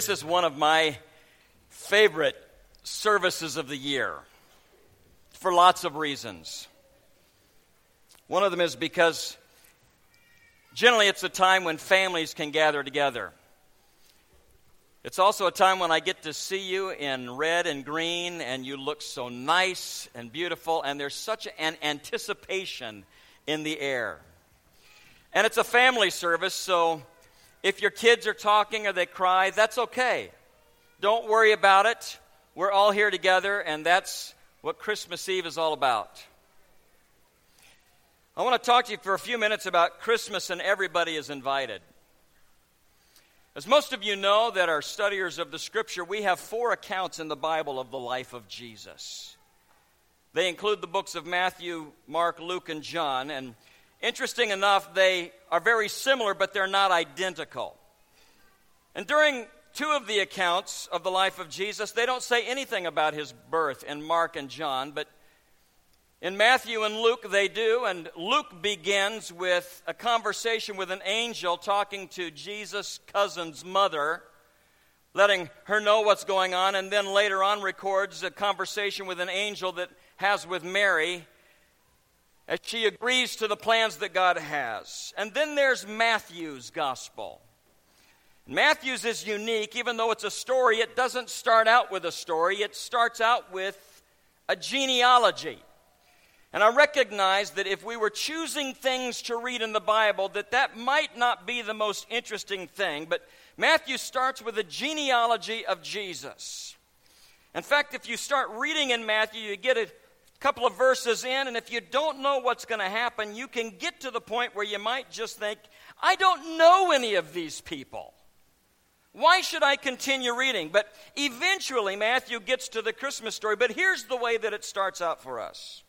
This is one of my favorite services of the year for lots of reasons. One of them is because generally it's a time when families can gather together. It's also a time when I get to see you in red and green, and you look so nice and beautiful, and there's such an anticipation in the air. And it's a family service, so if your kids are talking or they cry, that's okay. Don't worry about it. We're all here together, and that's what Christmas Eve is all about. I want to talk to you for a few minutes about Christmas, and everybody is invited. As most of you know that are studiers of the Scripture, we have four accounts in the Bible of the life of Jesus. They include the books of Matthew, Mark, Luke, and John, and Interesting enough, they are very similar, but they're not identical. And during two of the accounts of the life of Jesus, they don't say anything about his birth in Mark and John, but in Matthew and Luke they do, and Luke begins with a conversation with an angel talking to Jesus' cousin's mother, letting her know what's going on, and then later on records a conversation with an angel that has with Mary as she agrees to the plans that God has. And then there's Matthew's gospel. Matthew's is unique, even though it's a story, it doesn't start out with a story, it starts out with a genealogy. And I recognize that if we were choosing things to read in the Bible, that that might not be the most interesting thing, but Matthew starts with a genealogy of Jesus. In fact, if you start reading in Matthew, you get a couple of verses in, and if you don't know what's going to happen, you can get to the point where you might just think, I don't know any of these people. Why should I continue reading? But eventually, Matthew gets to the Christmas story. But here's the way that it starts out for us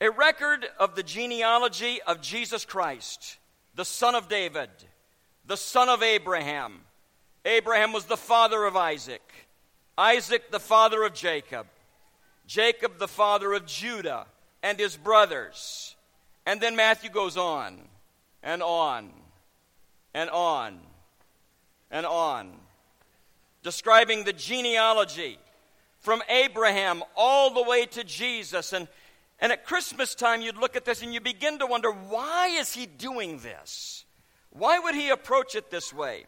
a record of the genealogy of Jesus Christ, the son of David, the son of Abraham. Abraham was the father of Isaac, Isaac, the father of Jacob. Jacob, the father of Judah, and his brothers. And then Matthew goes on and on and on and on, describing the genealogy from Abraham all the way to Jesus. And, and at Christmas time, you'd look at this and you begin to wonder why is he doing this? Why would he approach it this way?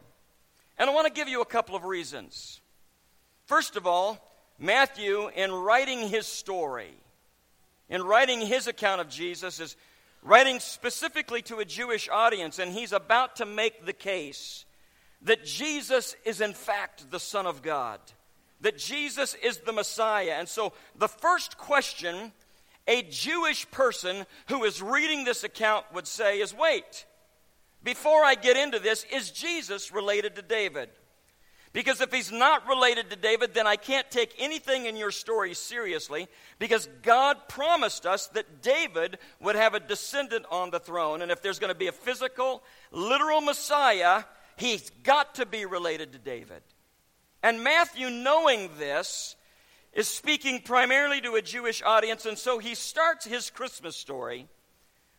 And I want to give you a couple of reasons. First of all, Matthew, in writing his story, in writing his account of Jesus, is writing specifically to a Jewish audience, and he's about to make the case that Jesus is, in fact, the Son of God, that Jesus is the Messiah. And so, the first question a Jewish person who is reading this account would say is wait, before I get into this, is Jesus related to David? Because if he's not related to David, then I can't take anything in your story seriously because God promised us that David would have a descendant on the throne. And if there's going to be a physical, literal Messiah, he's got to be related to David. And Matthew, knowing this, is speaking primarily to a Jewish audience. And so he starts his Christmas story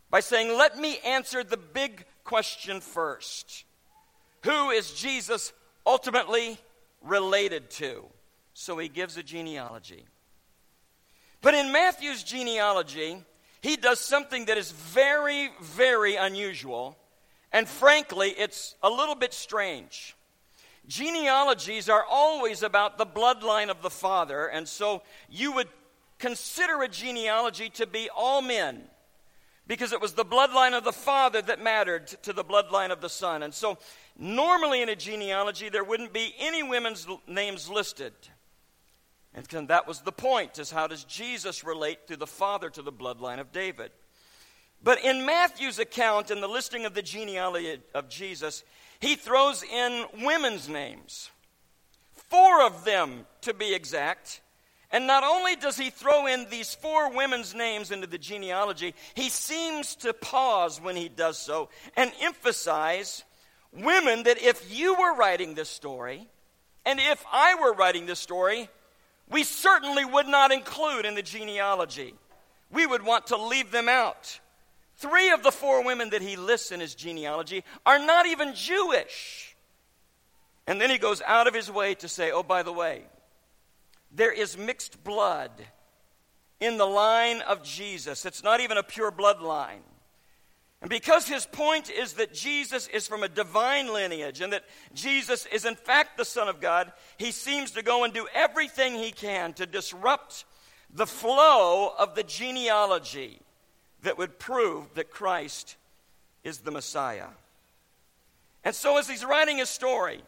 by saying, Let me answer the big question first Who is Jesus ultimately related to. So he gives a genealogy. But in Matthew's genealogy, he does something that is very, very unusual. And frankly, it's a little bit strange. Genealogies are always about the bloodline of the father, and so you would consider a genealogy to be all men because it was the bloodline of the father that mattered to the bloodline of the son. And so Normally, in a genealogy, there wouldn't be any women's names listed. And that was the point, is how does Jesus relate to the father to the bloodline of David? But in Matthew's account, in the listing of the genealogy of Jesus, he throws in women's names. Four of them, to be exact. And not only does he throw in these four women's names into the genealogy, he seems to pause when he does so and emphasize women that if you were writing this story, and if I were writing this story, we certainly would not include in the genealogy. We would want to leave them out. Three of the four women that he lists in his genealogy are not even Jewish. And then he goes out of his way to say, oh, by the way, there is mixed blood in the line of Jesus. It's not even a pure bloodline. And because his point is that Jesus is from a divine lineage and that Jesus is in fact the Son of God, he seems to go and do everything he can to disrupt the flow of the genealogy that would prove that Christ is the Messiah. And so, as he's writing his story,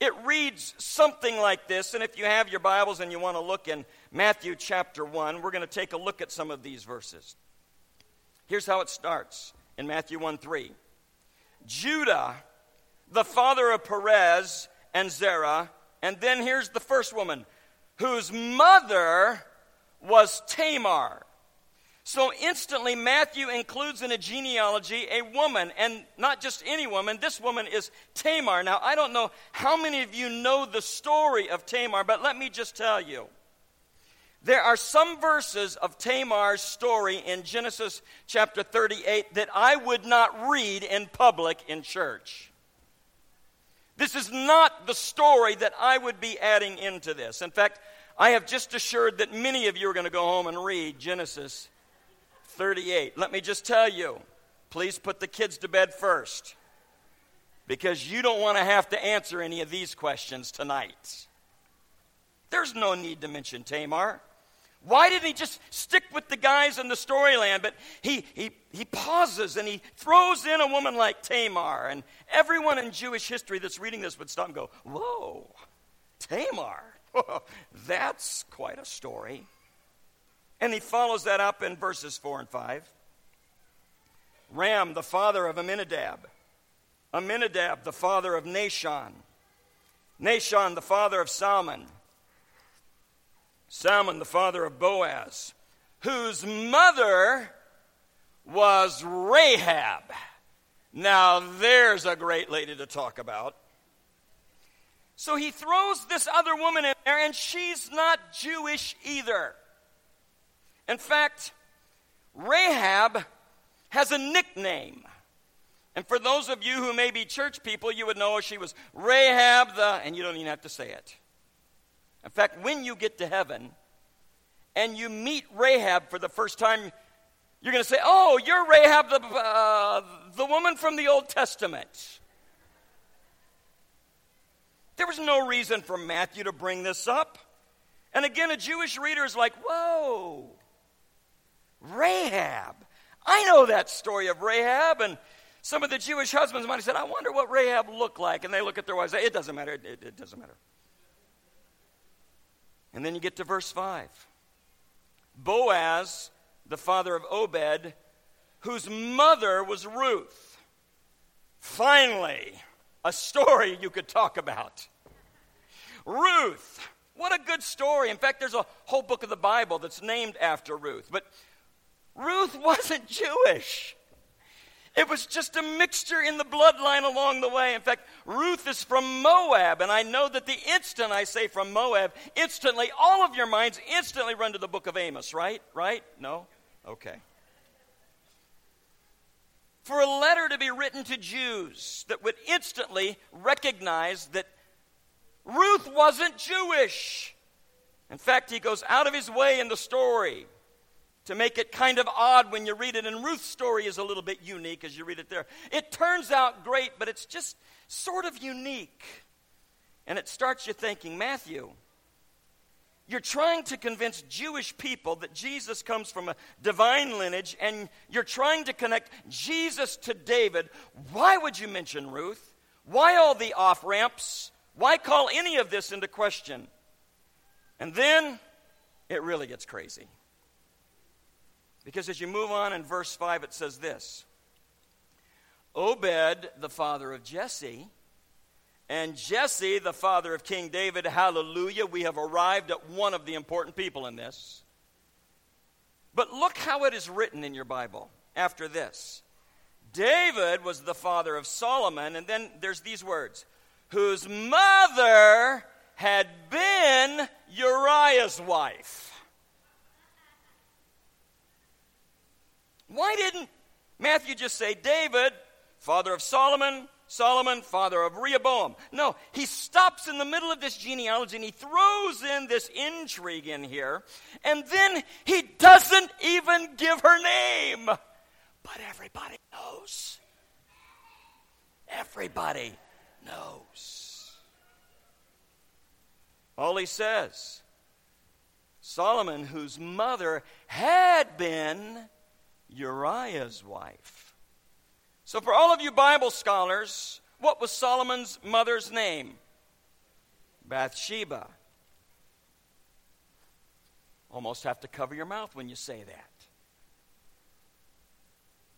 it reads something like this. And if you have your Bibles and you want to look in Matthew chapter 1, we're going to take a look at some of these verses. Here's how it starts in Matthew 1 3. Judah, the father of Perez and Zerah, and then here's the first woman, whose mother was Tamar. So instantly, Matthew includes in a genealogy a woman, and not just any woman. This woman is Tamar. Now, I don't know how many of you know the story of Tamar, but let me just tell you. There are some verses of Tamar's story in Genesis chapter 38 that I would not read in public in church. This is not the story that I would be adding into this. In fact, I have just assured that many of you are going to go home and read Genesis 38. Let me just tell you please put the kids to bed first because you don't want to have to answer any of these questions tonight. There's no need to mention Tamar. Why didn't he just stick with the guys in the storyland? But he, he, he pauses and he throws in a woman like Tamar. And everyone in Jewish history that's reading this would stop and go, Whoa, Tamar. That's quite a story. And he follows that up in verses 4 and 5. Ram, the father of Amminadab. Amminadab, the father of Nahshon. Nahshon, the father of Salmon. Salmon, the father of Boaz, whose mother was Rahab. Now, there's a great lady to talk about. So he throws this other woman in there, and she's not Jewish either. In fact, Rahab has a nickname. And for those of you who may be church people, you would know she was Rahab the, and you don't even have to say it. In fact, when you get to heaven and you meet Rahab for the first time, you're going to say, Oh, you're Rahab, the, uh, the woman from the Old Testament. There was no reason for Matthew to bring this up. And again, a Jewish reader is like, Whoa, Rahab. I know that story of Rahab. And some of the Jewish husbands might have said, I wonder what Rahab looked like. And they look at their wives It doesn't matter. It, it, it doesn't matter. And then you get to verse 5. Boaz, the father of Obed, whose mother was Ruth. Finally, a story you could talk about. Ruth. What a good story. In fact, there's a whole book of the Bible that's named after Ruth. But Ruth wasn't Jewish. It was just a mixture in the bloodline along the way. In fact, Ruth is from Moab, and I know that the instant I say from Moab, instantly, all of your minds instantly run to the book of Amos, right? Right? No? Okay. For a letter to be written to Jews that would instantly recognize that Ruth wasn't Jewish. In fact, he goes out of his way in the story to make it kind of odd when you read it. And Ruth's story is a little bit unique as you read it there. It turns out great, but it's just sort of unique. And it starts you thinking, Matthew, you're trying to convince Jewish people that Jesus comes from a divine lineage, and you're trying to connect Jesus to David. Why would you mention Ruth? Why all the off ramps? Why call any of this into question? And then it really gets crazy. Because as you move on in verse 5, it says this Obed, the father of Jesse, and Jesse, the father of King David, hallelujah, we have arrived at one of the important people in this. But look how it is written in your Bible after this. David was the father of Solomon, and then there's these words whose mother had been Uriah's wife. Why didn't Matthew just say David, father of Solomon, Solomon, father of Rehoboam. No, he stops in the middle of this genealogy and he throws in this intrigue in here. And then he doesn't even give her name. But everybody knows. Everybody knows. All he says Solomon, whose mother had been Uriah's wife. So, for all of you Bible scholars, what was Solomon's mother's name? Bathsheba. Almost have to cover your mouth when you say that.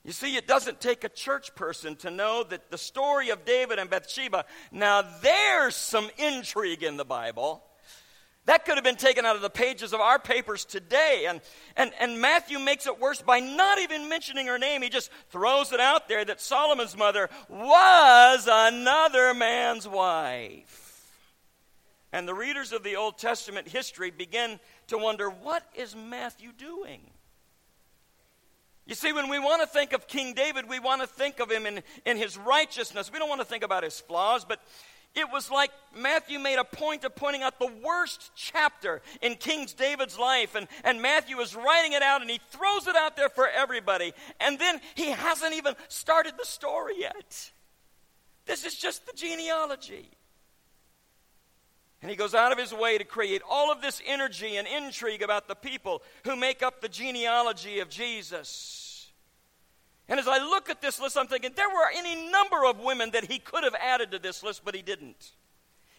You see, it doesn't take a church person to know that the story of David and Bathsheba, now there's some intrigue in the Bible. That could have been taken out of the pages of our papers today. And, and, and Matthew makes it worse by not even mentioning her name. He just throws it out there that Solomon's mother was another man's wife. And the readers of the Old Testament history begin to wonder what is Matthew doing? You see, when we want to think of King David, we want to think of him in, in his righteousness. We don't want to think about his flaws, but it was like Matthew made a point of pointing out the worst chapter in King David's life, and, and Matthew is writing it out and he throws it out there for everybody. And then he hasn't even started the story yet. This is just the genealogy. And he goes out of his way to create all of this energy and intrigue about the people who make up the genealogy of Jesus. And as I look at this list, I'm thinking there were any number of women that he could have added to this list, but he didn't.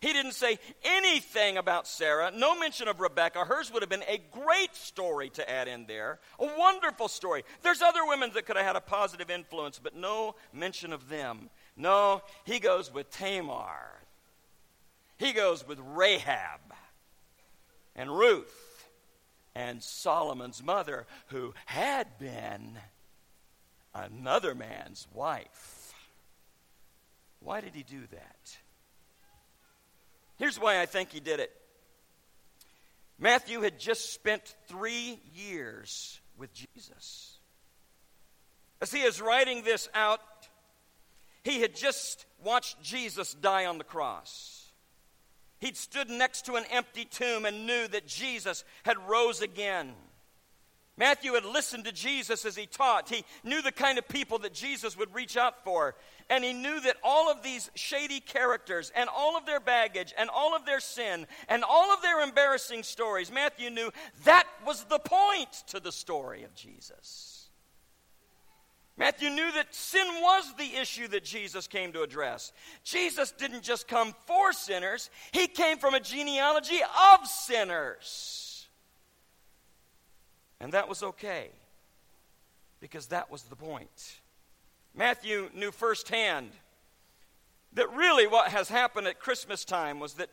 He didn't say anything about Sarah, no mention of Rebecca. Hers would have been a great story to add in there, a wonderful story. There's other women that could have had a positive influence, but no mention of them. No, he goes with Tamar. He goes with Rahab and Ruth and Solomon's mother, who had been another man's wife. Why did he do that? Here's why I think he did it. Matthew had just spent three years with Jesus. As he is writing this out, he had just watched Jesus die on the cross. He'd stood next to an empty tomb and knew that Jesus had rose again. Matthew had listened to Jesus as he taught. He knew the kind of people that Jesus would reach out for. And he knew that all of these shady characters and all of their baggage and all of their sin and all of their embarrassing stories, Matthew knew that was the point to the story of Jesus. Matthew knew that sin was the issue that Jesus came to address. Jesus didn't just come for sinners, he came from a genealogy of sinners. And that was okay because that was the point. Matthew knew firsthand that really what has happened at Christmas time was that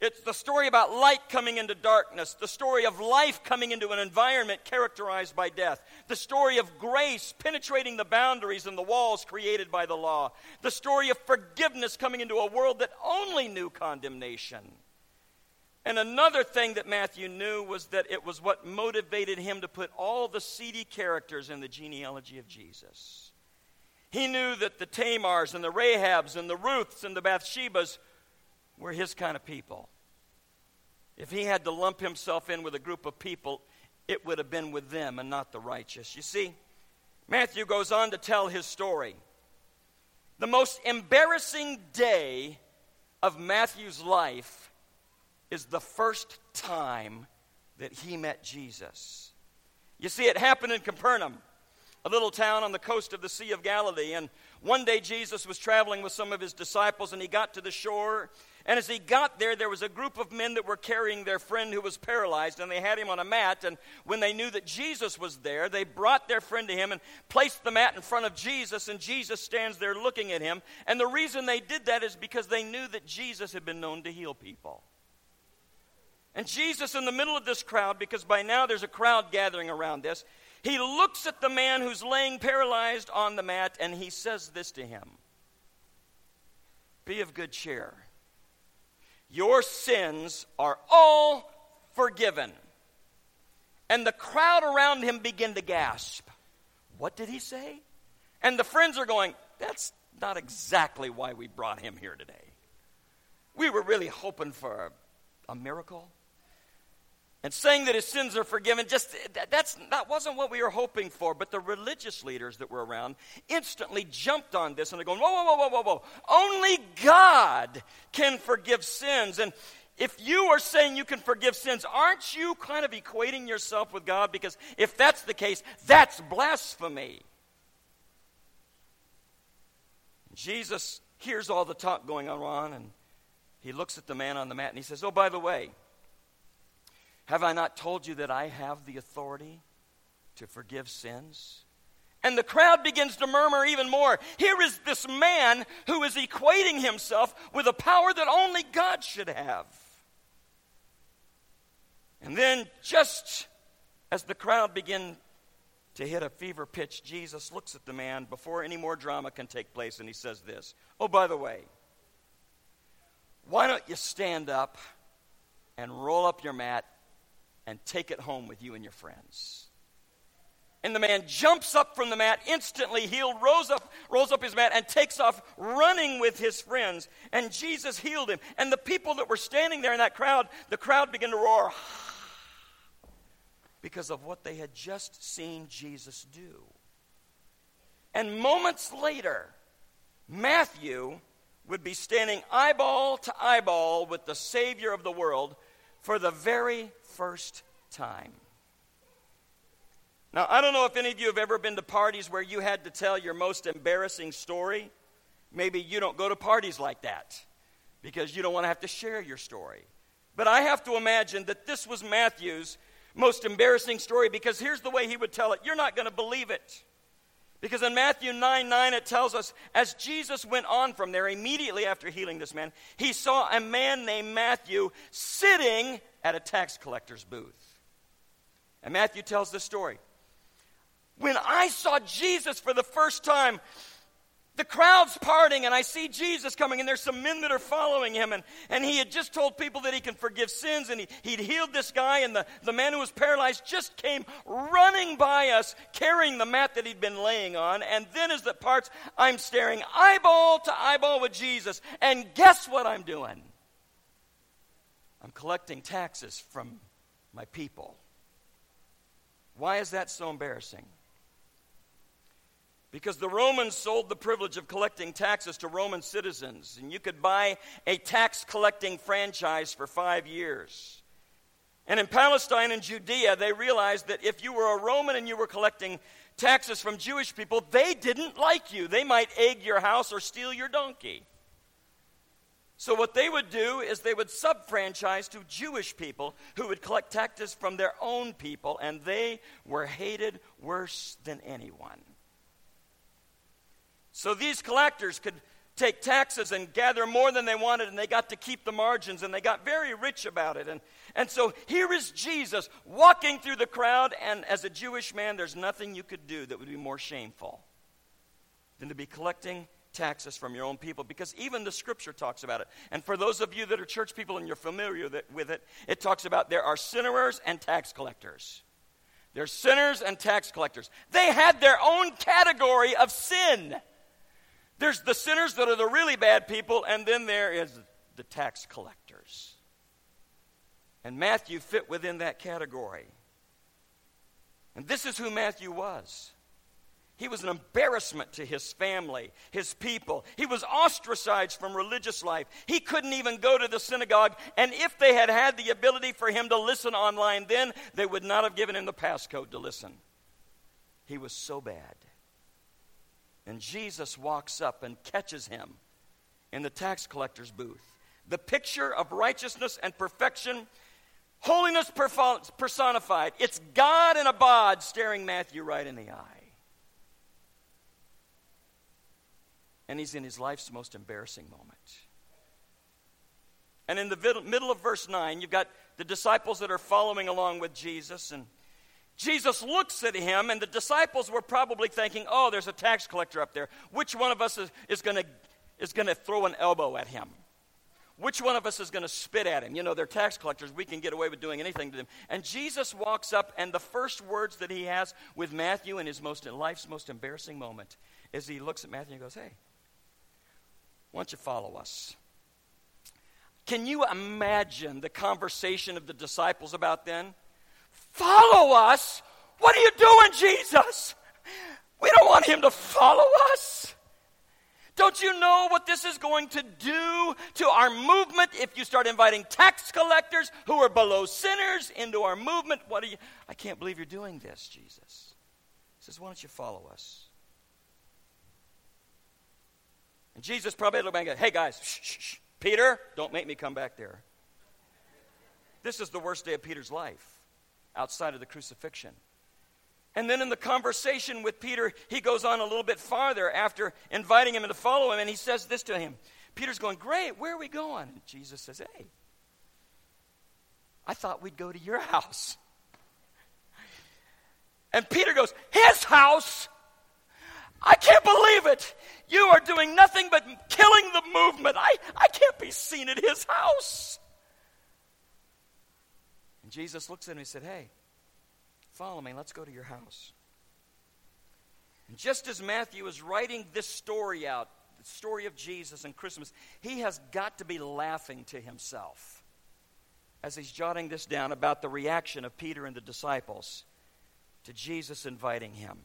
it's the story about light coming into darkness, the story of life coming into an environment characterized by death, the story of grace penetrating the boundaries and the walls created by the law, the story of forgiveness coming into a world that only knew condemnation. And another thing that Matthew knew was that it was what motivated him to put all the seedy characters in the genealogy of Jesus. He knew that the Tamars and the Rahabs and the Ruths and the Bathshebas were his kind of people. If he had to lump himself in with a group of people, it would have been with them and not the righteous. You see, Matthew goes on to tell his story. The most embarrassing day of Matthew's life is the first time that he met Jesus. You see, it happened in Capernaum, a little town on the coast of the Sea of Galilee. And one day Jesus was traveling with some of his disciples, and he got to the shore. And as he got there, there was a group of men that were carrying their friend who was paralyzed, and they had him on a mat. And when they knew that Jesus was there, they brought their friend to him and placed the mat in front of Jesus, and Jesus stands there looking at him. And the reason they did that is because they knew that Jesus had been known to heal people. And Jesus, in the middle of this crowd, because by now there's a crowd gathering around this, he looks at the man who's laying paralyzed on the mat and he says this to him Be of good cheer. Your sins are all forgiven. And the crowd around him begin to gasp. What did he say? And the friends are going, That's, not exactly why we brought him here today. We were really hoping for a, miracle. And saying that his sins are forgiven, just that, that's, that wasn't what we were hoping for. But the religious leaders that were around instantly jumped on this and they're going, whoa, whoa, whoa, whoa, whoa, whoa. Only God can forgive sins. And if you are saying you can forgive sins, aren't you kind of equating yourself with God? Because if that's the case, that's blasphemy. Jesus hears all the talk going on, and he looks at the man on the mat and he says, Oh, by the way, have I not told you that I have the authority to forgive sins? And the crowd begins to murmur even more. Here is this man who is equating himself with a power that only God should have. And then, just as the crowd begin to hit a fever pitch, Jesus looks at the man before any more drama can take place, and he says this Oh, by the way, why don't you stand up and roll up your mat and take it home with you and your friends? And the man jumps up from the mat, instantly healed, rolls up, rolls up his mat, and takes off running with his friends. And Jesus healed him. And the people that were standing there in that crowd, the crowd began to roar because of what they had just seen Jesus do. And moments later, Matthew would be standing eyeball to eyeball with the Savior of the world for the very first time. Now, I don't know if any of you have ever been to parties where you had to tell your most embarrassing story. Maybe you don't go to parties like that because you don't want to have to share your story. But I have to imagine that this was Matthew's most embarrassing story because here's the way he would tell it. You're not going to believe it. Because in Matthew 9 9, it tells us, as Jesus went on from there, immediately after healing this man, he saw a man named Matthew sitting at a tax collector's booth. And Matthew tells the story. When I saw Jesus for the first time, the crowd's parting and I see Jesus coming and there's some men that are following him and, and he had just told people that he can forgive sins and he, he'd healed this guy and the, the man who was paralyzed just came running by us carrying the mat that he'd been laying on and then as it parts I'm staring eyeball to eyeball with Jesus and guess what I'm doing? I'm collecting taxes from my people. Why is that so embarrassing? Because the Romans sold the privilege of collecting taxes to Roman citizens, and you could buy a tax collecting franchise for five years. And in Palestine and Judea, they realized that if you were a Roman and you were collecting taxes from Jewish people, they didn't like you. They might egg your house or steal your donkey. So, what they would do is they would sub franchise to Jewish people who would collect taxes from their own people, and they were hated worse than anyone. So these collectors could take taxes and gather more than they wanted, and they got to keep the margins, and they got very rich about it. And, and so here is Jesus walking through the crowd, and as a Jewish man, there's nothing you could do that would be more shameful than to be collecting taxes from your own people because even the scripture talks about it. And for those of you that are church people and you're familiar with it, it talks about there are sinners and tax collectors. There's sinners and tax collectors. They had their own category of sin. There's the sinners that are the really bad people, and then there is the tax collectors. And Matthew fit within that category. And this is who Matthew was. He was an embarrassment to his family, his people. He was ostracized from religious life. He couldn't even go to the synagogue. And if they had had the ability for him to listen online then, they would not have given him the passcode to listen. He was so bad. And Jesus walks up and catches him in the tax collector's booth. The picture of righteousness and perfection, holiness personified. It's God in a bod staring Matthew right in the eye. And he's in his life's most embarrassing moment. And in the middle of verse 9, you've got the disciples that are following along with Jesus, and Jesus looks at him, and the disciples were probably thinking, oh, there's a tax collector up there. Which one of us is, is going is to throw an elbow at him? Which one of us is going to spit at him? You know, they're tax collectors. We can get away with doing anything to them. And Jesus walks up, and the first words that he has with Matthew in his most in life's most embarrassing moment is he looks at Matthew and goes, Hey, Why don't you follow us? Can you imagine the conversation of the disciples about then? Follow us? What are you doing, Jesus? We don't want him to follow us. Don't you know what this is going to do to our movement if you start inviting tax collectors who are below sinners into our movement? What are you? I can't believe you're doing this, Jesus. He says, Why don't you follow us? And Jesus probably looked back and go, Hey guys, shh, shh, shh. Peter, don't make me come back there. This is the worst day of Peter's life outside of the crucifixion. And then in the conversation with Peter, he goes on a little bit farther after inviting him to follow him, and he says this to him. Peter's going, Great, where are we going? And Jesus says, Hey, I thought we'd go to your house. And Peter goes, His house? I can't believe it. You are doing nothing but killing the movement. I, I can't be seen at his house. And Jesus looks at him and he said, Hey, Follow me. Let's go to your house. And just as Matthew is writing this story out, the story of Jesus and Christmas, he has got to be laughing to himself as he's jotting this down about the reaction of Peter and the disciples to Jesus inviting him.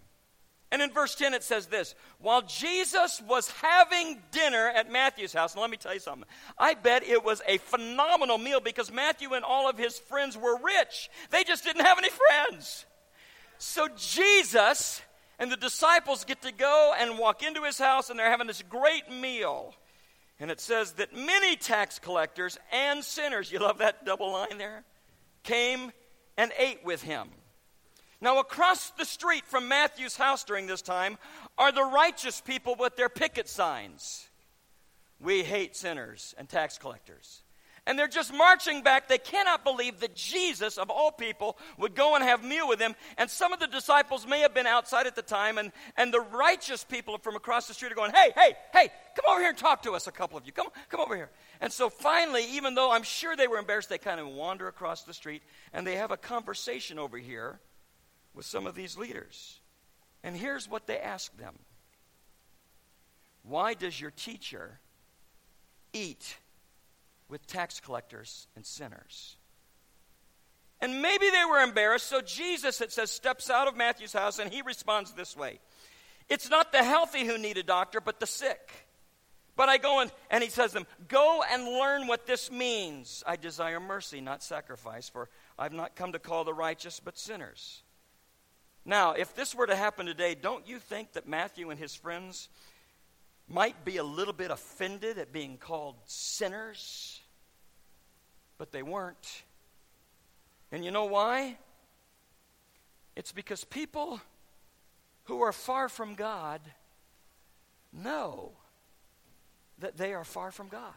And in verse 10, it says this While Jesus was having dinner at Matthew's house, and let me tell you something, I bet it was a phenomenal meal because Matthew and all of his friends were rich. They just didn't have any friends. So Jesus and the disciples get to go and walk into his house, and they're having this great meal. And it says that many tax collectors and sinners, you love that double line there, came and ate with him. Now, across the street from Matthew's house during this time are the righteous people with their picket signs. We hate sinners and tax collectors. And they're just marching back. They cannot believe that Jesus, of all people, would go and have meal with them. And some of the disciples may have been outside at the time, and, and the righteous people from across the street are going, Hey, hey, hey, come over here and talk to us, a couple of you. Come, come over here. And so finally, even though I'm sure they were embarrassed, they kind of wander across the street and they have a conversation over here with some of these leaders. And here's what they ask them Why does your teacher eat with tax collectors and sinners? And maybe they were embarrassed, so Jesus, it says, steps out of Matthew's house and he responds this way It's not the healthy who need a doctor, but the sick. But I go and, and he says to them, Go and learn what this means. I desire mercy, not sacrifice, for I've not come to call the righteous, but sinners. Now, if this were to happen today, don't you think that Matthew and his friends might be a little bit offended at being called sinners? But they weren't. And you know why? It's because people who are far from God know that they are far from God.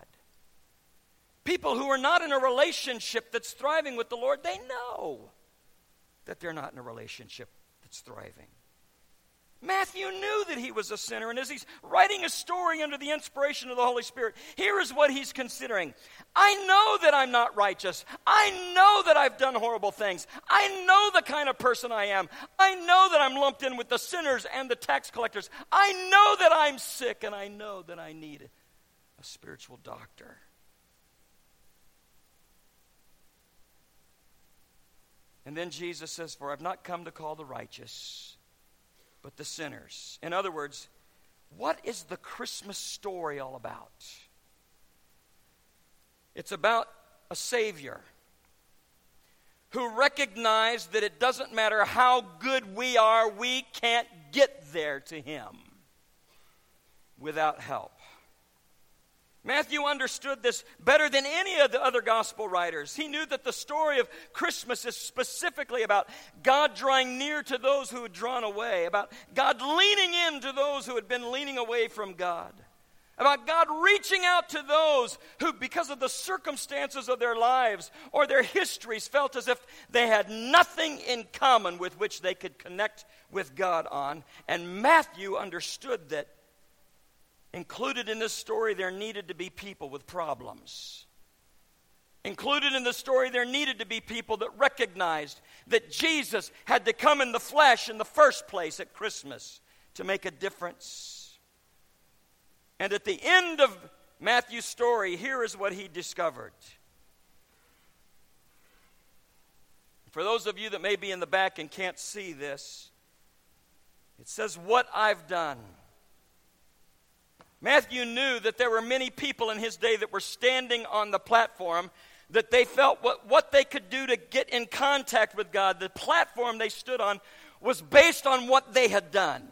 People who are not in a relationship that's thriving with the Lord, they know that they're not in a relationship that's thriving. Matthew knew that he was a sinner, and as he's writing a story under the inspiration of the Holy Spirit, here is what he's considering. I know that I'm not righteous. I know that I've done horrible things. I know the kind of person I am. I know that I'm lumped in with the sinners and the tax collectors. I know that I'm sick, and I know that I need a spiritual doctor. And then Jesus says, For I've not come to call the righteous, but the sinners. In other words, what is the Christmas story all about? It's about a Savior who recognized that it doesn't matter how good we are, we can't get there to Him without help. Matthew understood this better than any of the other gospel writers. He knew that the story of Christmas is specifically about God drawing near to those who had drawn away, about God leaning in to those who had been leaning away from God, about God reaching out to those who, because of the circumstances of their lives or their histories, felt as if they had nothing in common with which they could connect with God on. And Matthew understood that Included in this story, there needed to be people with problems. Included in the story, there needed to be people that recognized that Jesus had to come in the flesh in the first place at Christmas to make a difference. And at the end of Matthew's story, here is what he discovered. For those of you that may be in the back and can't see this, it says, What I've done. Matthew knew that there were many people in his day that were standing on the platform that they felt what, what they could do to get in contact with God, the platform they stood on, was based on what they had done.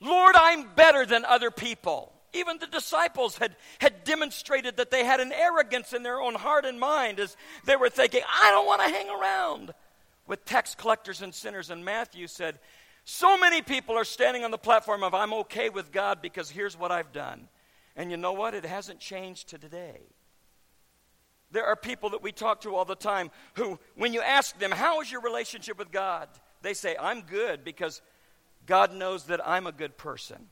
Lord, I'm better than other people. Even the disciples had, had demonstrated that they had an arrogance in their own heart and mind as they were thinking, I don't want to hang around with tax collectors and sinners. And Matthew said, So many people are standing on the platform of I'm okay with God because here's what I've done. And you know what? It hasn't changed to today. There are people that we talk to all the time who, when you ask them, How is your relationship with God? they say, I'm good because God knows that I'm a good person.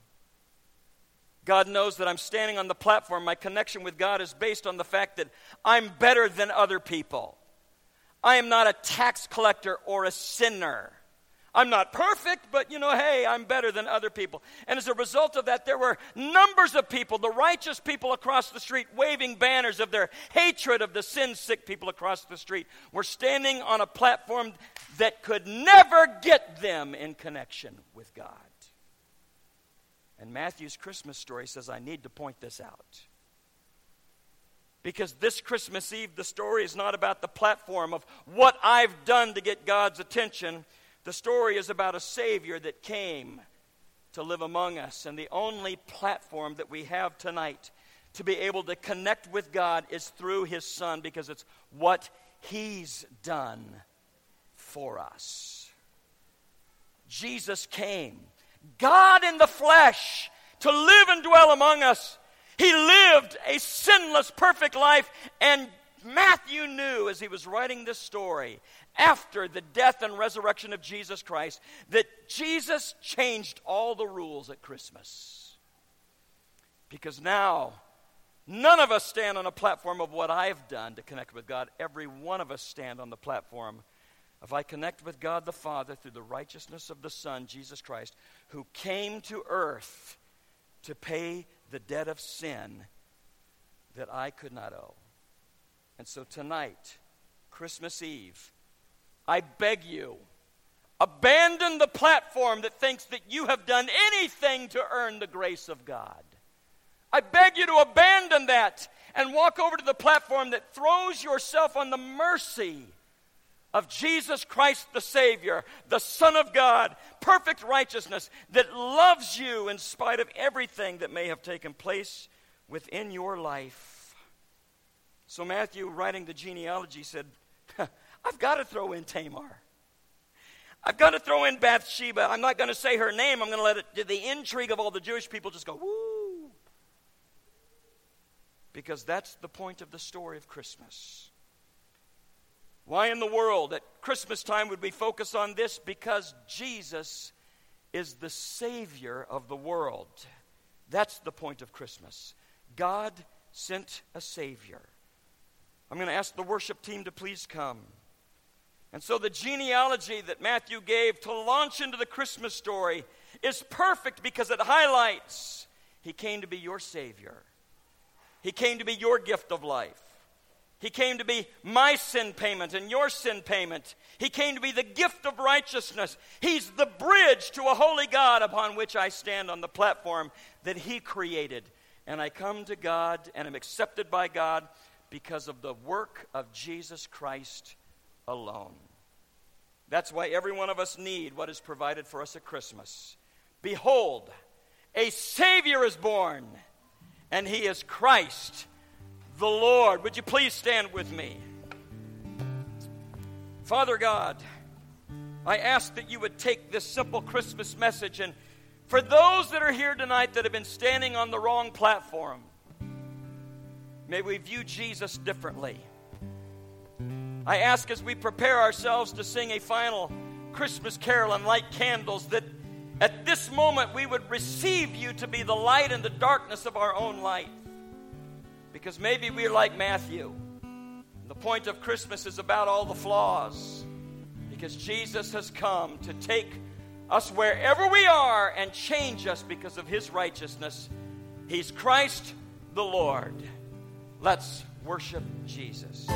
God knows that I'm standing on the platform. My connection with God is based on the fact that I'm better than other people. I am not a tax collector or a sinner. I'm not perfect, but you know, hey, I'm better than other people. And as a result of that, there were numbers of people, the righteous people across the street, waving banners of their hatred of the sin sick people across the street, were standing on a platform that could never get them in connection with God. And Matthew's Christmas story says, I need to point this out. Because this Christmas Eve, the story is not about the platform of what I've done to get God's attention. The story is about a Savior that came to live among us. And the only platform that we have tonight to be able to connect with God is through His Son because it's what He's done for us. Jesus came, God in the flesh, to live and dwell among us. He lived a sinless, perfect life, and Matthew knew as he was writing this story after the death and resurrection of Jesus Christ that Jesus changed all the rules at Christmas. Because now, none of us stand on a platform of what I've done to connect with God. Every one of us stand on the platform if I connect with God the Father through the righteousness of the Son, Jesus Christ, who came to earth to pay the debt of sin that I could not owe. And so tonight, Christmas Eve, I beg you, abandon the platform that thinks that you have done anything to earn the grace of God. I beg you to abandon that and walk over to the platform that throws yourself on the mercy of Jesus Christ the Savior, the Son of God, perfect righteousness that loves you in spite of everything that may have taken place within your life. So, Matthew, writing the genealogy, said, I've got to throw in Tamar. I've got to throw in Bathsheba. I'm not going to say her name. I'm going to let it, the intrigue of all the Jewish people just go, woo. Because that's the point of the story of Christmas. Why in the world at Christmas time would we focus on this? Because Jesus is the Savior of the world. That's the point of Christmas. God sent a Savior. I'm going to ask the worship team to please come. And so, the genealogy that Matthew gave to launch into the Christmas story is perfect because it highlights He came to be your Savior, He came to be your gift of life. He came to be my sin payment and your sin payment. He came to be the gift of righteousness. He's the bridge to a holy God upon which I stand on the platform that He created. And I come to God and am accepted by God because of the work of Jesus Christ alone. That's why every one of us need what is provided for us at Christmas. Behold, a Savior is born, and He is Christ the Lord. Would you please stand with me? Father God, I ask that you would take this simple Christmas message and for those that are here tonight that have been standing on the wrong platform, may we view Jesus differently. I ask as we prepare ourselves to sing a final Christmas carol and light candles that at this moment we would receive you to be the light in the darkness of our own life. Because maybe we're like Matthew. The point of Christmas is about all the flaws. Because Jesus has come to take us wherever we are and change us because of his righteousness. He's Christ the Lord. Let's worship Jesus.